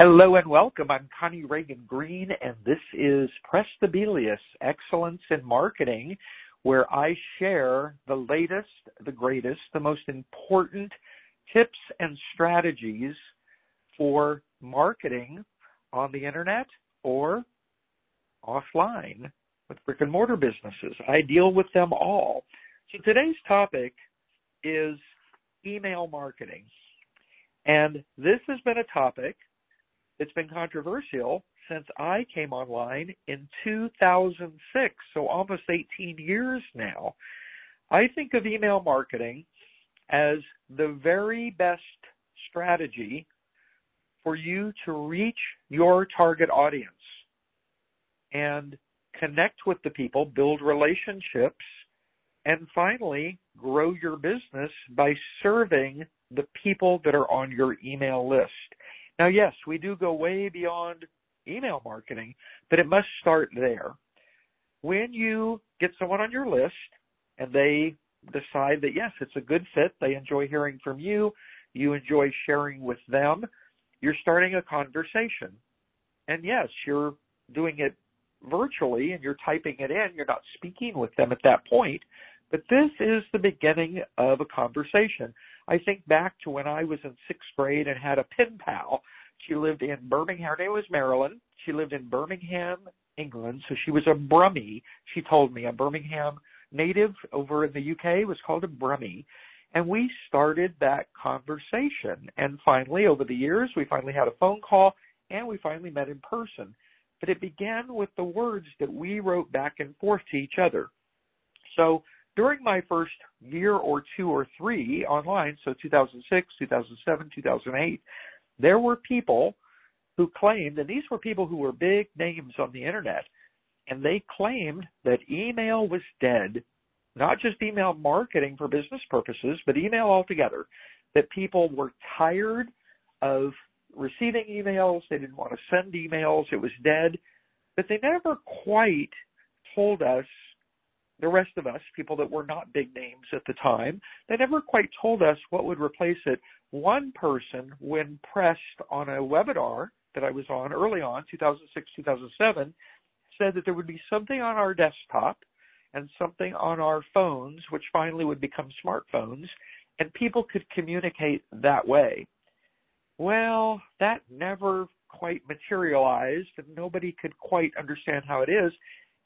Hello and welcome. I'm Connie Ragen Green, and this is Praestabilis Excellence in Marketing, where I share the latest, the greatest, the most important tips and strategies for marketing on the internet or offline with brick and mortar businesses. I deal with them all. So today's topic is email marketing. And this has been a topic it's been controversial since I came online in 2006, so almost 18 years now. I think of email marketing as the very best strategy for you to reach your target audience and connect with the people, build relationships, and finally grow your business by serving the people that are on your email list. Now, yes, we do go way beyond email marketing, but it must start there. When you get someone on your list and they decide that yes, it's a good fit, they enjoy hearing from you, you enjoy sharing with them, you're starting a conversation. And yes, you're doing it virtually and you're typing it in, you're not speaking with them at that point, but this is the beginning of a conversation. I think back to when I was in sixth grade and had a pen pal. She lived in Birmingham. Her name was Marilyn. She lived in Birmingham, England. So she was a Brummie. She told me a Birmingham native over in the UK was called a Brummie. And we started that conversation. And finally, over the years, we finally had a phone call and we finally met in person. But it began with the words that we wrote back and forth to each other. So during my first year or two or three online, so 2006, 2007, 2008, there were people who claimed, and these were people who were big names on the internet, and they claimed that email was dead. Not just email marketing for business purposes, but email altogether. That people were tired of receiving emails, they didn't want to send emails, it was dead. But they never quite told us the rest of us, people that were not big names at the time, they never quite told us what would replace it. One person, when pressed on a webinar that I was on early on, 2006, 2007, said that there would be something on our desktop and something on our phones, which finally would become smartphones, and people could communicate that way. Well, that never quite materialized, and nobody could quite understand how it is.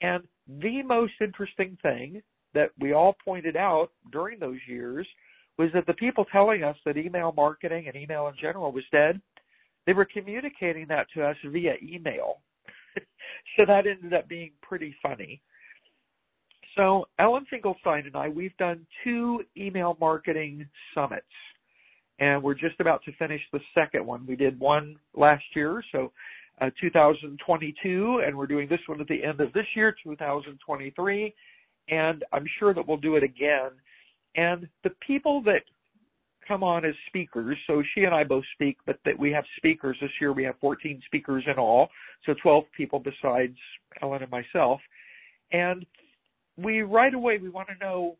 And the most interesting thing that we all pointed out during those years was that the people telling us that email marketing and email in general was dead, they were communicating that to us via email. so that ended up being pretty funny. So Ellen Finkelstein and I, we've done two email marketing summits. And we're just about to finish the second one. We did one last year, so uh, 2022, and we're doing this one at the end of this year, 2023. And I'm sure that we'll do it again. And the people that come on as speakers, so she and I both speak, but that we have speakers this year. We have 14 speakers in all, so 12 people besides Ellen and myself. And we right away we want to know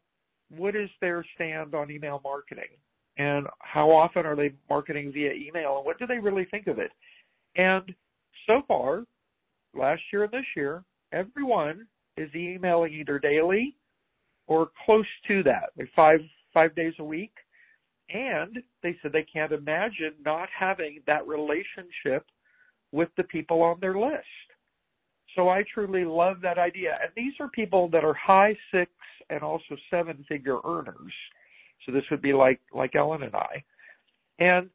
what is their stand on email marketing and how often are they marketing via email and what do they really think of it. And so far, last year and this year, everyone is emailing either daily or close to that, like five five days a week. And they said they can't imagine not having that relationship with the people on their list. So I truly love that idea. And these are people that are high six and also seven figure earners. So this would be like like Ellen and I. And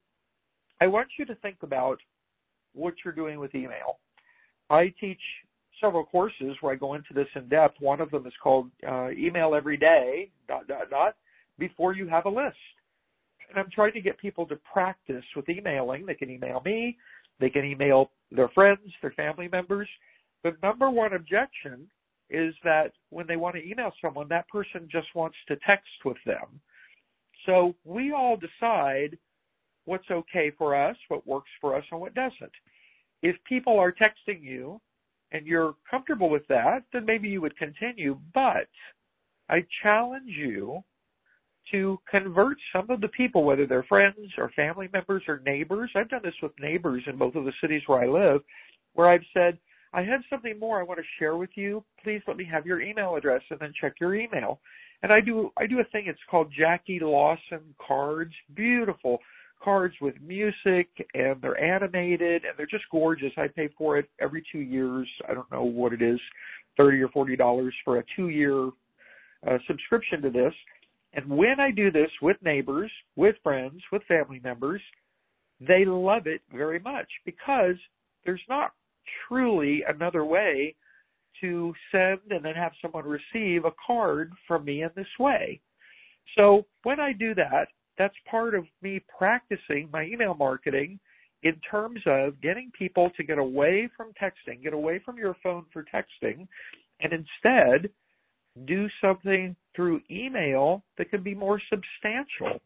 I want you to think about what you're doing with email. I teach several courses where I go into this in depth. One of them is called uh, Email Every Day, dot, dot, dot, before you have a list. And I'm trying to get people to practice with emailing. They can email me, they can email their friends, their family members. The number one objection is that when they want to email someone, that person just wants to text with them. So we all decide what's okay for us, what works for us, and what doesn't. If people are texting you and you're comfortable with that, then maybe you would continue. But I challenge you to convert some of the people, whether they're friends or family members or neighbors. I've done this with neighbors in both of the cities where I live, where I've said, I have something more I want to share with you. Please let me have your email address and then check your email. And I do I do a thing it's called Jacquie Lawson cards. Beautiful cards with music and they're animated and they're just gorgeous. I pay for it every 2 years. I don't know what it is, 30 or 40 dollars for a 2 year uh, subscription to this. And when I do this with neighbors, with friends, with family members, they love it very much because there's not truly another way to send and then have someone receive a card from me in this way. So when I do that, that's part of me practicing my email marketing in terms of getting people to get away from texting, get away from your phone for texting, and instead do something through email that can be more substantial.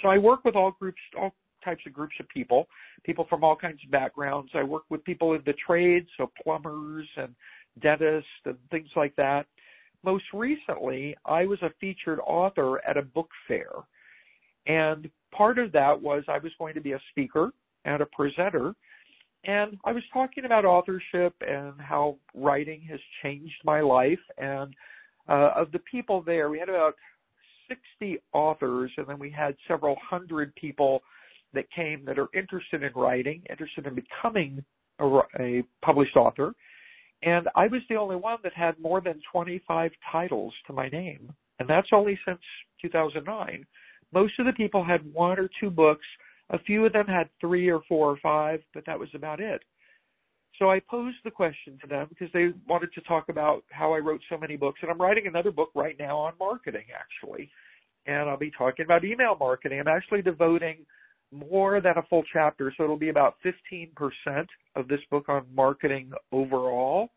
So I work with all groups, all types of groups of people, people from all kinds of backgrounds. I work with people in the trades, so plumbers and dentists and things like that. Most recently, I was a featured author at a book fair. And part of that was I was going to be a speaker and a presenter. And I was talking about authorship and how writing has changed my life. And uh, of the people there, we had about 60 authors, and then we had several hundred people that came that are interested in writing, interested in becoming a, a published author. And I was the only one that had more than 25 titles to my name. And that's only since 2009. Most of the people had one or two books. A few of them had three or four or five, but that was about it. So I posed the question to them because they wanted to talk about how I wrote so many books. And I'm writing another book right now on marketing, actually. And I'll be talking about email marketing. I'm actually devoting more than a full chapter, so it'll be about 15% of this book on marketing overall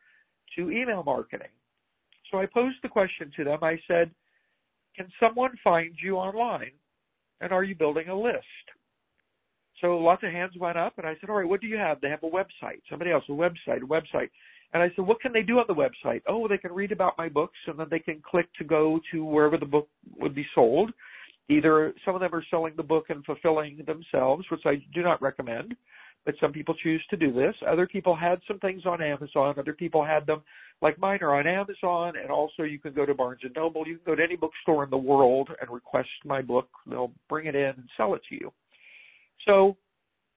to email marketing. So I posed the question to them. I said, Can someone find you online? And are you building a list? So lots of hands went up, and I said, All right, what do you have? They have a website. Somebody else, a website, a website. And I said, What can they do on the website? Oh, they can read about my books, and then they can click to go to wherever the book would be sold Either some of them are selling the book and fulfilling themselves, which I do not recommend, but some people choose to do this. Other people had some things on Amazon. Other people had them, like mine, are on Amazon, and also you can go to Barnes and Noble. You can go to any bookstore in the world and request my book. They'll bring it in and sell it to you. So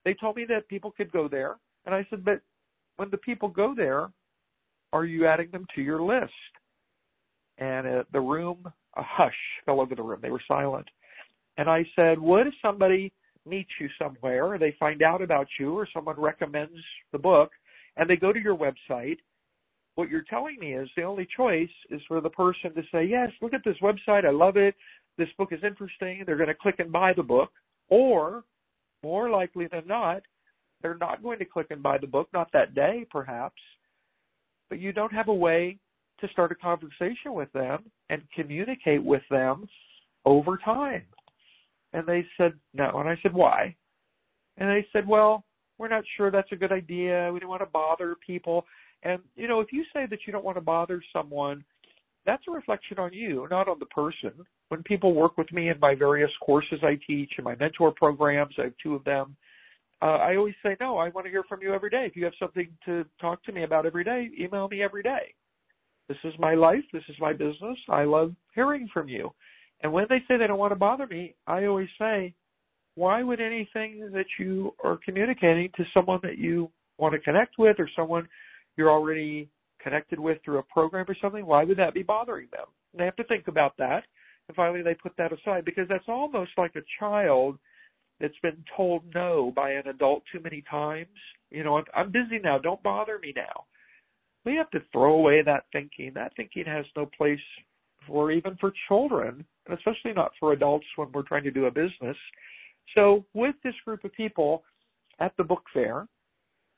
they told me that people could go there, and I said, but when the people go there, are you adding them to your list? And uh, the room, a hush fell over the room. They were silent. And I said, what if somebody meets you somewhere, they find out about you, or someone recommends the book, and they go to your website? What you're telling me is the only choice is for the person to say, yes, look at this website. I love it. This book is interesting. They're going to click and buy the book. Or, more likely than not, they're not going to click and buy the book, not that day perhaps, but you don't have a way to start a conversation with them and communicate with them over time. And they said no. And I said, why? And they said, well, we're not sure that's a good idea. We don't want to bother people. And, you know, if you say that you don't want to bother someone, that's a reflection on you, not on the person. When people work with me in my various courses I teach and my mentor programs, I have two of them. Uh, I always say, no, I want to hear from you every day. If you have something to talk to me about every day, email me every day. This is my life. This is my business. I love hearing from you. And when they say they don't want to bother me, I always say, why would anything that you are communicating to someone that you want to connect with or someone you're already connected with through a program or something, why would that be bothering them? They have to think about that. And finally, they put that aside because that's almost like a child that's been told no by an adult too many times. You know, I'm, I'm busy now. Don't bother me now. We have to throw away that thinking. That thinking has no place for even for children and especially not for adults when we're trying to do a business. So with this group of people at the book fair,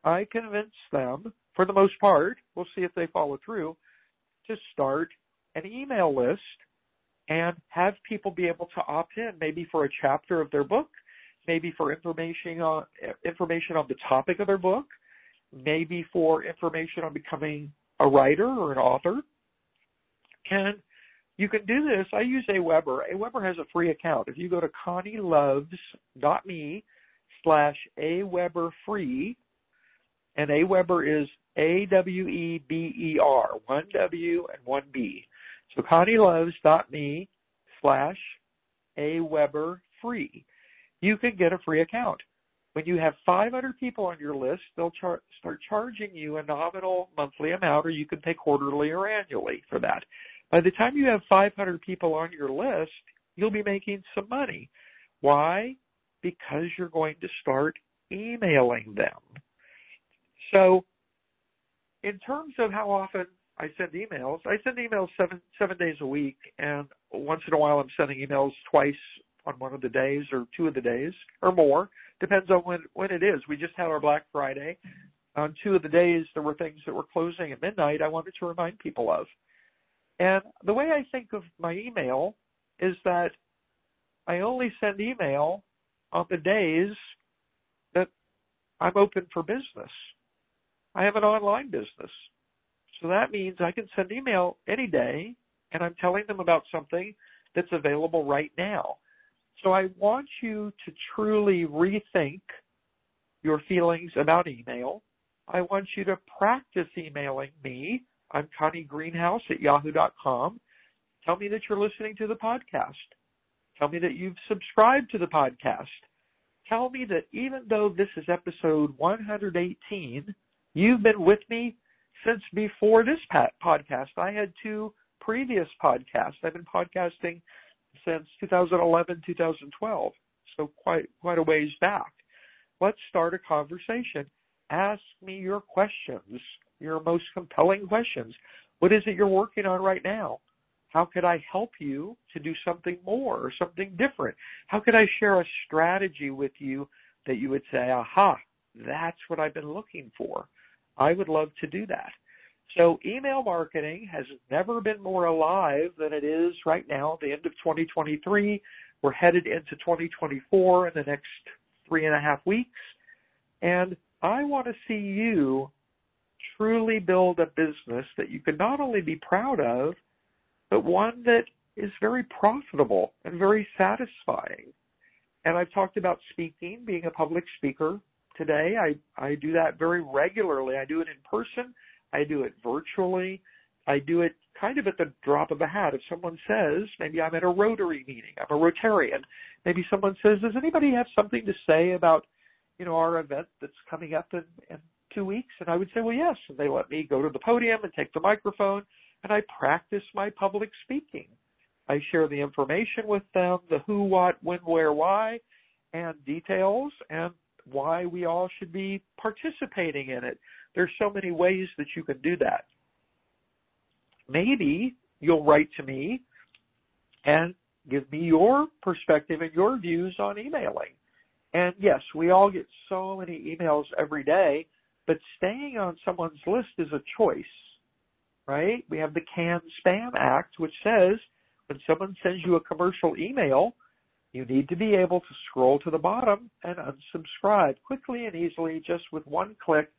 I convinced them, for the most part, we'll see if they follow through, to start an email list and have people be able to opt in, maybe for a chapter of their book, maybe for information on information on the topic of their book, maybe for information on becoming a writer or an author. And you can do this. I use Aweber. Aweber has a free account. If you go to connieloves.me slash Aweber free, and Aweber is A W E B E R, one W and one B. So connieloves.me slash Aweber free. You can get a free account. When you have 500 people on your list, they'll char- start charging you a nominal monthly amount, or you can pay quarterly or annually for that. By the time you have 500 people on your list, you'll be making some money. Why? Because you're going to start emailing them. So, in terms of how often I send emails, I send emails seven seven days a week, and once in a while I'm sending emails twice on one of the days or two of the days or more. Depends on when when it is. We just had our Black Friday. On two of the days, there were things that were closing at midnight. I wanted to remind people of. And the way I think of my email is that I only send email on the days that I'm open for business. I have an online business. So that means I can send email any day and I'm telling them about something that's available right now. So I want you to truly rethink your feelings about email. I want you to practice emailing me. I'm Connie Greenhouse at yahoo.com. Tell me that you're listening to the podcast. Tell me that you've subscribed to the podcast. Tell me that even though this is episode 118, you've been with me since before this podcast. I had two previous podcasts. I've been podcasting since 2011, 2012, so quite quite a ways back. Let's start a conversation. Ask me your questions, your most compelling questions. What is it you're working on right now? How could I help you to do something more or something different? How could I share a strategy with you that you would say, aha, that's what I've been looking for? I would love to do that. So email marketing has never been more alive than it is right now, the end of 2023. We're headed into 2024 in the next three and a half weeks. And I want to see you truly build a business that you can not only be proud of, but one that is very profitable and very satisfying. And I've talked about speaking, being a public speaker today. I, I do that very regularly. I do it in person. I do it virtually. I do it kind of at the drop of a hat. If someone says, maybe I'm at a Rotary meeting, I'm a Rotarian, maybe someone says, does anybody have something to say about, you know, our event that's coming up in, in two weeks? And I would say, well, yes. And they let me go to the podium and take the microphone and I practice my public speaking. I share the information with them, the who, what, when, where, why, and details, and why we all should be participating in it. There's so many ways that you can do that. Maybe you'll write to me and give me your perspective and your views on emailing. And yes, we all get so many emails every day, but staying on someone's list is a choice, right? We have the Can Spam Act, which says when someone sends you a commercial email, you need to be able to scroll to the bottom and unsubscribe quickly and easily just with one click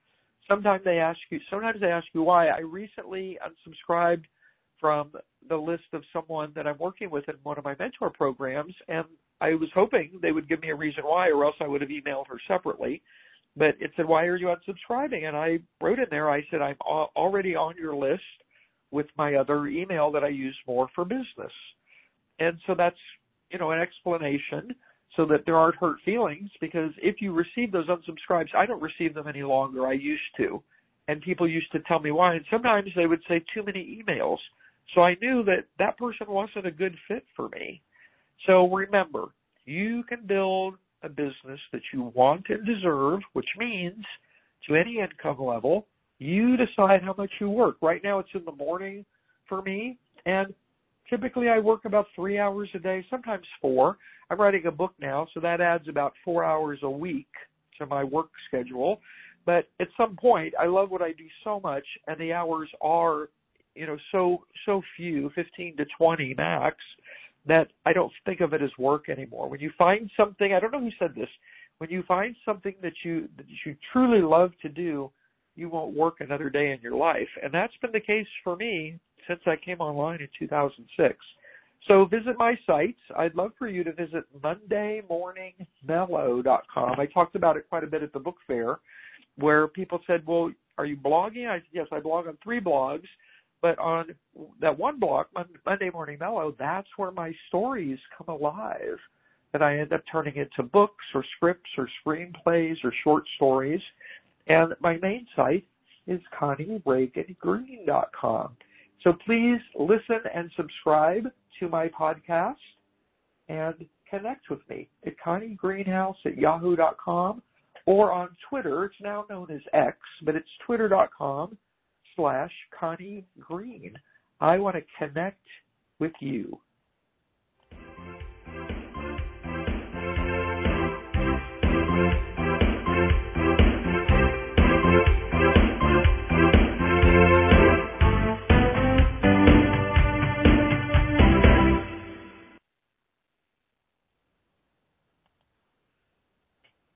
sometimes they ask you sometimes they ask you why. I recently unsubscribed from the list of someone that I'm working with in one of my mentor programs and I was hoping they would give me a reason why or else I would have emailed her separately. But it said, why are you unsubscribing? And I wrote in there, I said, I'm already on your list with my other email that I use more for business. And so that's, you know, an explanation so that there aren't hurt feelings because if you receive those unsubscribes, I don't receive them any longer. I used to. And people used to tell me why. And sometimes they would say too many emails. So I knew that that person wasn't a good fit for me. So remember, you can build a business that you want and deserve, which means to any income level, you decide how much you work. Right now it's in the morning for me and typically I work about three hours a day, sometimes four. I'm writing a book now, so that adds about four hours a week to my work schedule. But at some point, I love what I do so much, and the hours are, you know, so so few, 15 to 20 max, that I don't think of it as work anymore. When you find something, I don't know who said this, when you find something that you that you truly love to do, you won't work another day in your life, and that's been the case for me since I came online in 2006. So visit my sites. I'd love for you to visit MondayMorningMellow.com. I talked about it quite a bit at the book fair, where people said, "Well, are you blogging?" I said, "Yes, I blog on three blogs." But on that one blog, Monday Morning Mellow, that's where my stories come alive. That I end up turning into books or scripts or screenplays or short stories. And my main site is ConnieRagenGreen.com. So please listen and subscribe to my podcast and connect with me at Connie Greenhouse at yahoo.com or on Twitter. It's now known as X, but it's twitter.com slash Connie Green. I want to connect with you.